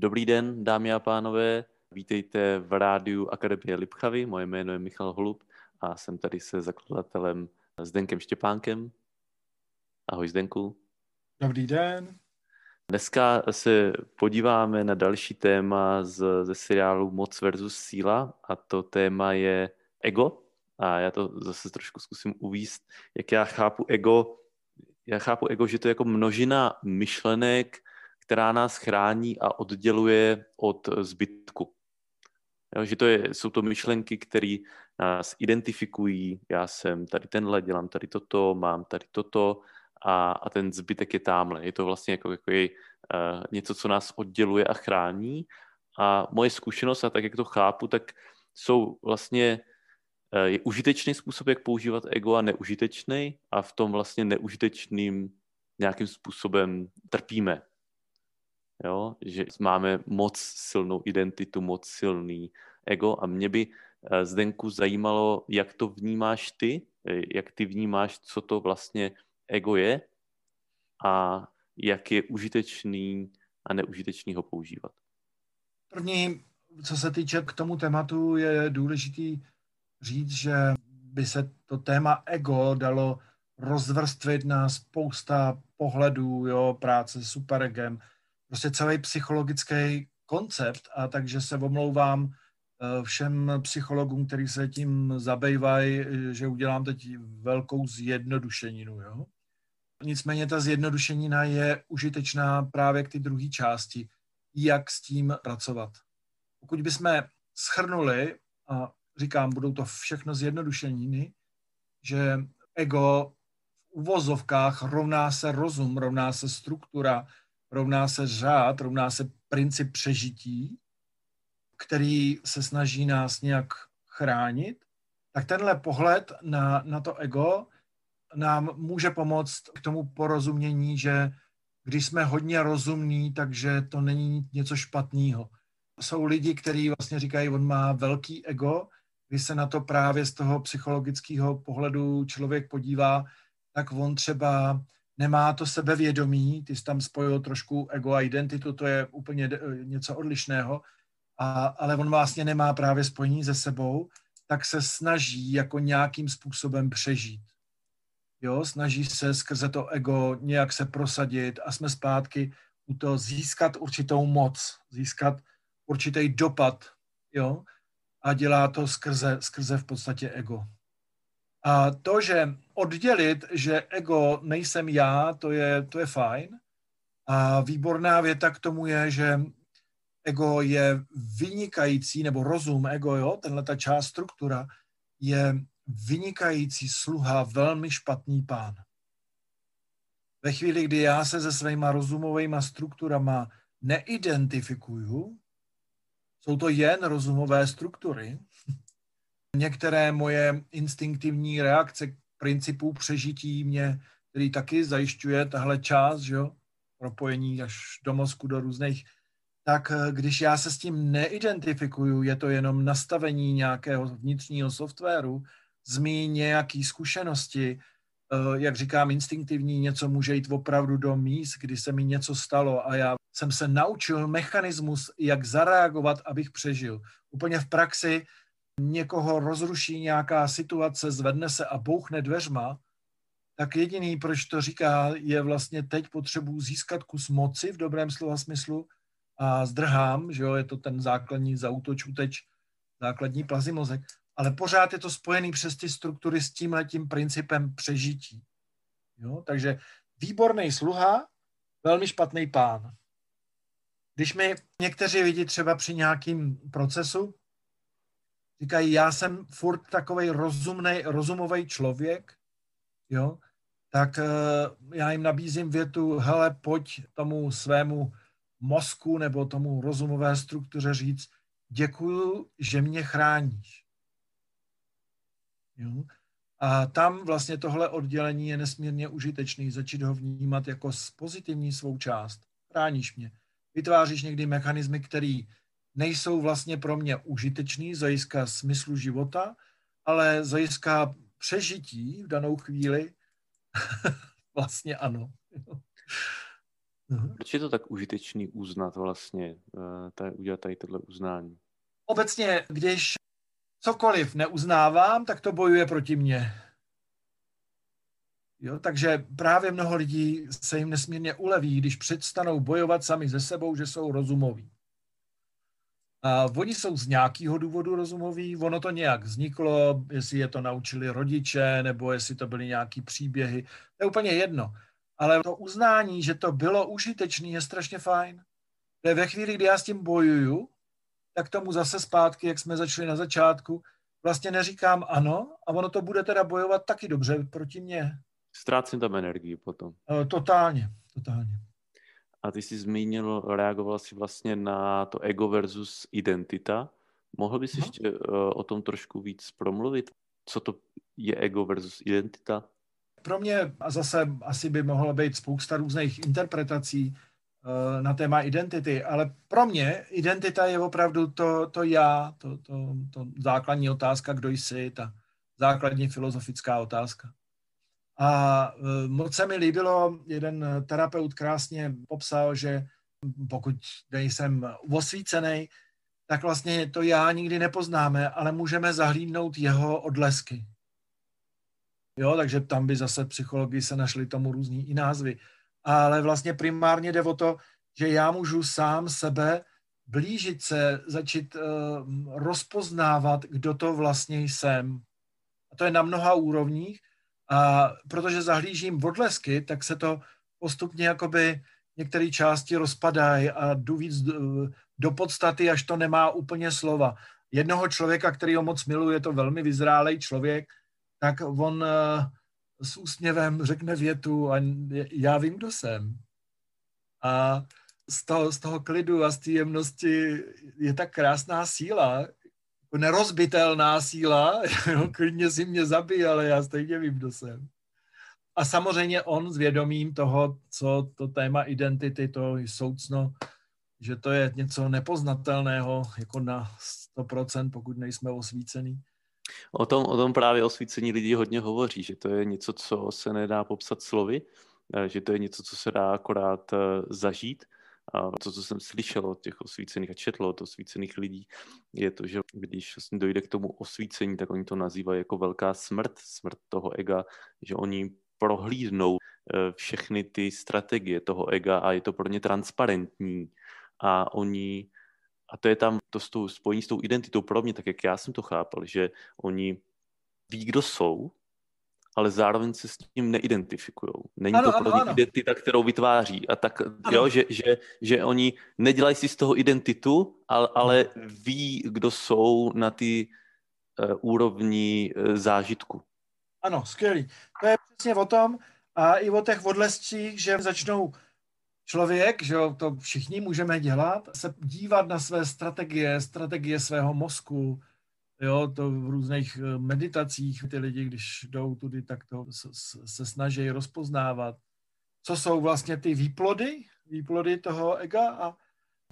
Dobrý den, dámy a pánové. Vítejte v rádiu Akademie Lipchavy. Moje jméno je Michal Holub a jsem tady se zakladatelem Zdenkem Štěpánkem. Ahoj Zdenku. Dobrý den. Dneska se podíváme na další téma z, ze seriálu Moc versus síla a to téma je ego. A já to zase trošku zkusím uvíst, jak já chápu ego. Já chápu ego, že to je jako množina myšlenek, která nás chrání a odděluje od zbytku. Jo, že to je, jsou to myšlenky, které nás identifikují. Já jsem tady tenhle, dělám tady toto, mám tady toto a, a ten zbytek je tamhle. Je to vlastně jako, jako je, uh, něco, co nás odděluje a chrání. A moje zkušenost, a tak jak to chápu, tak jsou vlastně uh, je užitečný způsob, jak používat ego a neužitečný a v tom vlastně neužitečným nějakým způsobem trpíme. Jo? Že máme moc silnou identitu, moc silný ego a mě by uh, Zdenku zajímalo, jak to vnímáš ty, jak ty vnímáš, co to vlastně ego je a jak je užitečný a neužitečný ho používat. První, co se týče k tomu tématu, je důležitý říct, že by se to téma ego dalo rozvrstvit na spousta pohledů, jo, práce s superegem, prostě celý psychologický koncept a takže se omlouvám eh, všem psychologům, kteří se tím zabývají, že udělám teď velkou zjednodušeninu, jo. Nicméně ta zjednodušenina je užitečná právě k ty druhé části, jak s tím pracovat. Pokud bychom schrnuli, a říkám, budou to všechno zjednodušeniny, že ego v uvozovkách rovná se rozum, rovná se struktura, rovná se řád, rovná se princip přežití, který se snaží nás nějak chránit, tak tenhle pohled na, na to ego nám může pomoct k tomu porozumění, že když jsme hodně rozumní, takže to není něco špatného. Jsou lidi, kteří vlastně říkají, on má velký ego, když se na to právě z toho psychologického pohledu člověk podívá, tak on třeba nemá to sebevědomí, ty jsi tam spojil trošku ego a identitu, to je úplně něco odlišného, a, ale on vlastně nemá právě spojení se sebou, tak se snaží jako nějakým způsobem přežít jo, snaží se skrze to ego nějak se prosadit a jsme zpátky u toho získat určitou moc, získat určitý dopad, jo, a dělá to skrze, skrze v podstatě ego. A to, že oddělit, že ego nejsem já, to je, to je fajn. A výborná věta k tomu je, že ego je vynikající, nebo rozum ego, jo, tenhle ta část struktura, je vynikající sluha, velmi špatný pán. Ve chvíli, kdy já se se svýma rozumovými strukturama neidentifikuju, jsou to jen rozumové struktury, některé moje instinktivní reakce k principu přežití mě, který taky zajišťuje tahle část, že jo, propojení až do mozku, do různých, tak eh, když já se s tím neidentifikuju, je to jenom nastavení nějakého vnitřního softwaru, z mý nějaký zkušenosti, eh, jak říkám, instinktivní, něco může jít opravdu do míst, kdy se mi něco stalo a já jsem se naučil mechanismus, jak zareagovat, abych přežil. Úplně v praxi někoho rozruší nějaká situace, zvedne se a bouchne dveřma, tak jediný, proč to říká, je vlastně teď potřebu získat kus moci v dobrém slova smyslu a zdrhám, že jo, je to ten základní zautoč, uteč, základní plazimozek ale pořád je to spojený přes ty struktury s tím letím principem přežití. Jo? Takže výborný sluha, velmi špatný pán. Když mi někteří lidi třeba při nějakým procesu říkají, já jsem furt takový rozumný, rozumový člověk, jo, tak uh, já jim nabízím větu, hele, pojď tomu svému mozku nebo tomu rozumové struktuře říct, děkuju, že mě chráníš. Jo? A tam vlastně tohle oddělení je nesmírně užitečný, začít ho vnímat jako pozitivní svou část. Chráníš mě. Vytváříš někdy mechanismy, které nejsou vlastně pro mě užitečný z hlediska smyslu života, ale z hlediska přežití v danou chvíli vlastně ano. Uh-huh. Proč je to tak užitečný uznat vlastně, uh, tady, udělat tady tohle uznání? Obecně, když cokoliv neuznávám, tak to bojuje proti mně. Jo, takže právě mnoho lidí se jim nesmírně uleví, když přestanou bojovat sami ze sebou, že jsou rozumoví. A oni jsou z nějakého důvodu rozumoví, ono to nějak vzniklo, jestli je to naučili rodiče, nebo jestli to byly nějaký příběhy, to je úplně jedno. Ale to uznání, že to bylo užitečné, je strašně fajn. To je ve chvíli, kdy já s tím bojuju, tak tomu zase zpátky, jak jsme začali na začátku, vlastně neříkám ano a ono to bude teda bojovat taky dobře proti mně. Ztrácím tam energii potom. E, totálně, totálně. A ty jsi zmínil, reagoval si vlastně na to ego versus identita. Mohl bys no. ještě uh, o tom trošku víc promluvit? Co to je ego versus identita? Pro mě, a zase asi by mohlo být spousta různých interpretací uh, na téma identity, ale pro mě identita je opravdu to, to já, to, to, to základní otázka, kdo jsi, ta základní filozofická otázka. A e, moc se mi líbilo, jeden terapeut krásně popsal, že pokud nejsem osvícený, tak vlastně to já nikdy nepoznáme, ale můžeme zahlídnout jeho odlesky. Jo, takže tam by zase psychologii se našly tomu různý i názvy. Ale vlastně primárně jde o to, že já můžu sám sebe blížit se, začít uh, rozpoznávat, kdo to vlastně jsem. A to je na mnoha úrovních a protože zahlížím odlesky, tak se to postupně jakoby některé části rozpadají a jdu víc do, do podstaty, až to nemá úplně slova. Jednoho člověka, který ho moc miluje, je to velmi vyzrálej člověk, tak on uh, s úsměvem řekne větu a já vím, kdo jsem. A z toho, z toho klidu a z té jemnosti je tak krásná síla, nerozbitelná síla, jo, klidně si mě zabij, ale já stejně vím, kdo jsem. A samozřejmě on s vědomím toho, co to téma identity, to soucno, že to je něco nepoznatelného, jako na 100%, pokud nejsme osvícený. O tom, o tom právě osvícení lidi hodně hovoří, že to je něco, co se nedá popsat slovy, eh, že to je něco, co se dá akorát eh, zažít a to, co jsem slyšel od těch osvícených a četl od osvícených lidí, je to, že když vlastně dojde k tomu osvícení, tak oni to nazývají jako velká smrt, smrt toho ega, že oni prohlídnou eh, všechny ty strategie toho ega a je to pro ně transparentní. A oni, a to je tam to s tou, spojení s tou identitou pro mě, tak jak já jsem to chápal, že oni ví, kdo jsou, ale zároveň se s tím neidentifikují. Není ano, to pro ně identita, kterou vytváří. A tak, ano. jo, že, že, že oni nedělají si z toho identitu, ale, ale ví, kdo jsou na ty uh, úrovni uh, zážitku. Ano, skvělý. To je přesně o tom a i o těch odlescích, že začnou člověk, že jo, to všichni můžeme dělat, se dívat na své strategie, strategie svého mozku, Jo, to v různých eh, meditacích ty lidi, když jdou tudy, tak to se snaží rozpoznávat, co jsou vlastně ty výplody, výplody toho ega a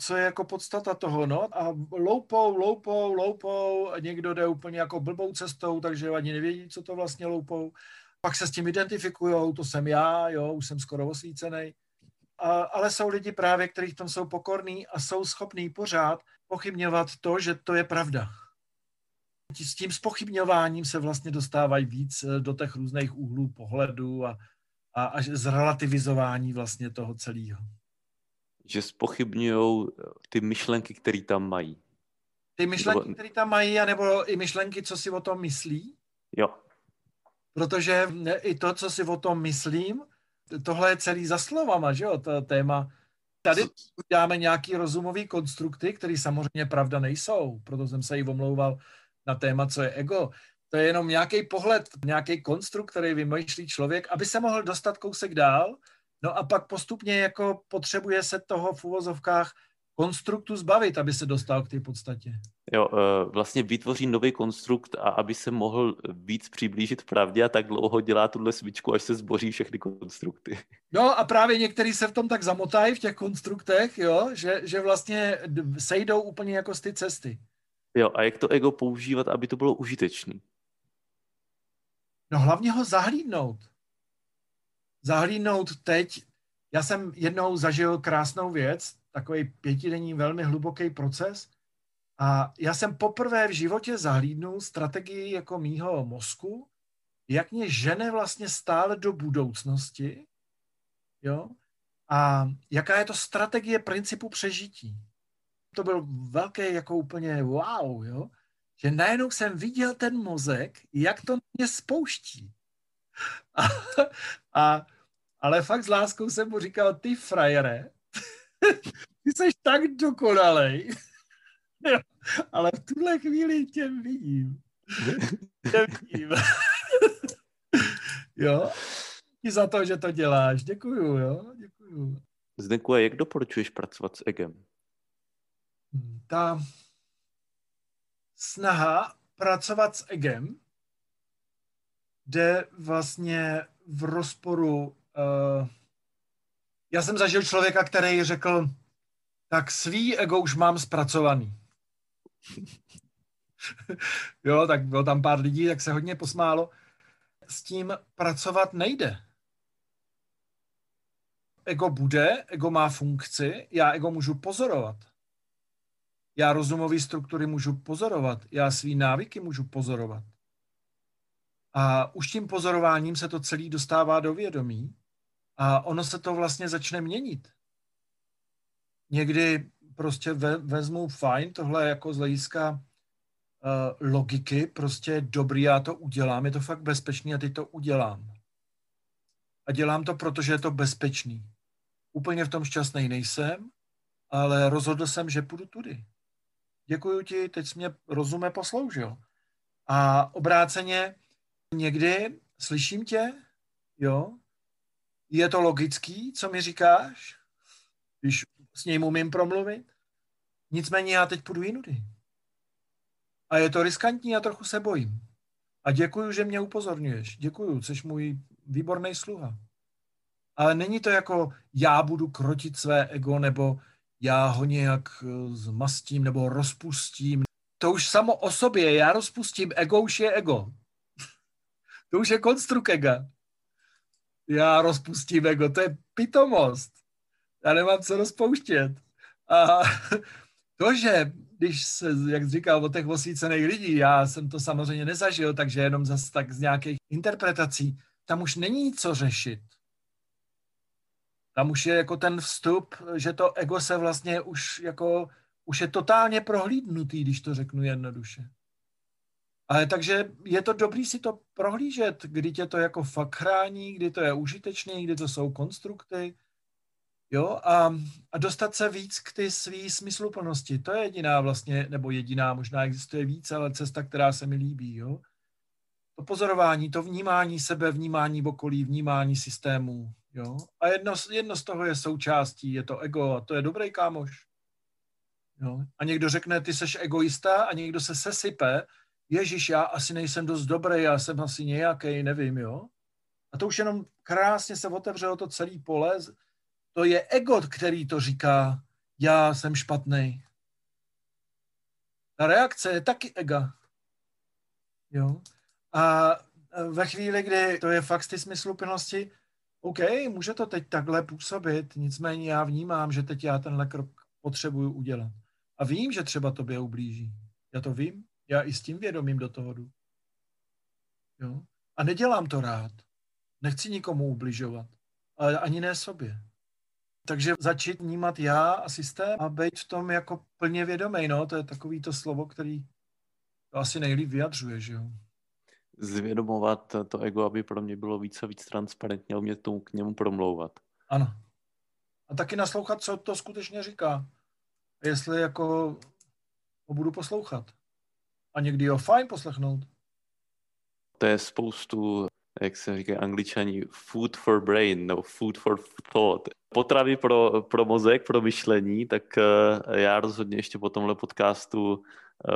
co je jako podstata toho, no. A loupou, loupou, loupou, někdo jde úplně jako blbou cestou, takže ani nevědí, co to vlastně loupou. Pak se s tím identifikujou, to jsem já, jo, už jsem skoro osvícený. A, ale jsou lidi právě, kteří v tom jsou pokorní a jsou schopní pořád pochybňovat to, že to je pravda s tím spochybňováním se vlastně dostávají víc eh, do těch různých úhlů pohledu a, a až zrelativizování vlastně toho celého. Že spochybňují eh, ty myšlenky, které tam mají. Ty myšlenky, které tam mají, anebo i myšlenky, co si o tom myslí? Jo. Protože i to, co si o tom myslím, tohle je celý za slovama, že jo, to téma. Tady děláme nějaký rozumový konstrukty, které samozřejmě pravda nejsou, proto jsem se jí omlouval na téma, co je ego. To je jenom nějaký pohled, nějaký konstrukt, který vymýšlí člověk, aby se mohl dostat kousek dál, no a pak postupně jako potřebuje se toho v uvozovkách konstruktu zbavit, aby se dostal k té podstatě. Jo, e, vlastně vytvoří nový konstrukt a aby se mohl víc přiblížit pravdě a tak dlouho dělá tuhle svičku, až se zboří všechny konstrukty. No a právě některý se v tom tak zamotají v těch konstruktech, jo, že, že vlastně sejdou úplně jako z ty cesty. Jo, a jak to ego používat, aby to bylo užitečné? No hlavně ho zahlídnout. Zahlídnout teď já jsem jednou zažil krásnou věc, takový pětidenní velmi hluboký proces a já jsem poprvé v životě zahlídnul strategii jako mýho mozku, jak mě žene vlastně stále do budoucnosti, jo, a jaká je to strategie principu přežití. To byl velký jako úplně wow, jo, že najednou jsem viděl ten mozek, jak to mě spouští. A, a, ale fakt s láskou jsem mu říkal, ty frajere, ty jsi tak dokonalej. ale v tuhle chvíli tě vidím. Tě vidím. jo? I za to, že to děláš. Děkuju, jo? Děkuju. Zdenku, a jak doporučuješ pracovat s egem? Ta snaha pracovat s egem jde vlastně v rozporu. Uh, já jsem zažil člověka, který řekl, tak svý ego už mám zpracovaný. jo, tak bylo tam pár lidí, tak se hodně posmálo. S tím pracovat nejde. Ego bude, ego má funkci, já ego můžu pozorovat. Já rozumové struktury můžu pozorovat, já svý návyky můžu pozorovat. A už tím pozorováním se to celý dostává do vědomí a ono se to vlastně začne měnit. Někdy prostě ve, vezmu fajn, tohle jako z hlediska uh, logiky, prostě dobrý, já to udělám, je to fakt bezpečný a teď to udělám. A dělám to, protože je to bezpečný. Úplně v tom šťastný nejsem, ale rozhodl jsem, že půjdu tudy. Děkuji ti, teď jsi mě rozume posloužil. A obráceně někdy slyším tě, jo, je to logický, co mi říkáš, když s ním umím promluvit. Nicméně já teď půjdu jinudy. A je to riskantní a trochu se bojím. A děkuju, že mě upozorňuješ. Děkuju, jsi můj výborný sluha. Ale není to jako já budu krotit své ego, nebo já ho nějak eh, zmastím, nebo rozpustím. To už samo o sobě, já rozpustím, ego už je ego. to už je konstruk ega. Já rozpustím ego, to je pitomost. Já nemám co rozpouštět. A to, že když se, jak říkal, o těch osvícených lidí, já jsem to samozřejmě nezažil, takže jenom zase tak z nějakých interpretací, tam už není co řešit. Tam už je jako ten vstup, že to ego se vlastně už jako, už je totálně prohlídnutý, když to řeknu jednoduše. Ale takže je to dobrý si to prohlížet, kdy tě to jako fakt chrání, kdy to je užitečný, kdy to jsou konstrukty, Jo, a, a dostat se víc k ty svý smysluplnosti. To je jediná vlastně, nebo jediná, možná existuje víc, ale cesta, která se mi líbí. Jo. To pozorování, to vnímání sebe, vnímání okolí, vnímání systému. Jo. A jedno, jedno z toho je součástí, je to ego a to je dobrý kámoš. Jo. A někdo řekne, ty seš egoista a někdo se sesype, Ježíš, já asi nejsem dost dobrý, já jsem asi nějaký, nevím, jo. A to už jenom krásně se otevřelo to celý pole, to je ego, který to říká, já jsem špatný. Ta reakce je taky ega. Jo? A ve chvíli, kdy to je fakt ty smysluplnosti, OK, může to teď takhle působit, nicméně já vnímám, že teď já tenhle krok potřebuju udělat. A vím, že třeba tobě ublíží. Já to vím, já i s tím vědomím do toho jdu. Jo? A nedělám to rád. Nechci nikomu ubližovat, ale ani ne sobě. Takže začít vnímat já a systém a být v tom jako plně vědomý, no, to je takový to slovo, který to asi nejlíp vyjadřuje, že jo. Zvědomovat to ego, aby pro mě bylo víc a víc transparentně a umět tomu k němu promlouvat. Ano. A taky naslouchat, co to skutečně říká. Jestli jako ho budu poslouchat. A někdy ho fajn poslechnout. To je spoustu jak se říká angličani, food for brain, no food for thought. Potravy pro, pro mozek, pro myšlení, tak uh, já rozhodně ještě po tomhle podcastu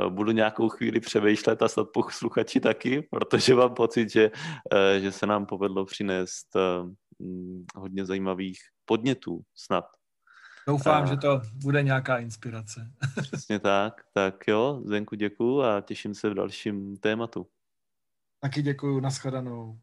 budu nějakou chvíli přemýšlet a snad posluchači taky, protože mám pocit, že, uh, že se nám povedlo přinést hodně zajímavých podnětů snad. Doufám, a... že to bude nějaká inspirace. Přesně tak. Tak jo, Zenku děkuju a těším se v dalším tématu. Taky děkuju, nashledanou.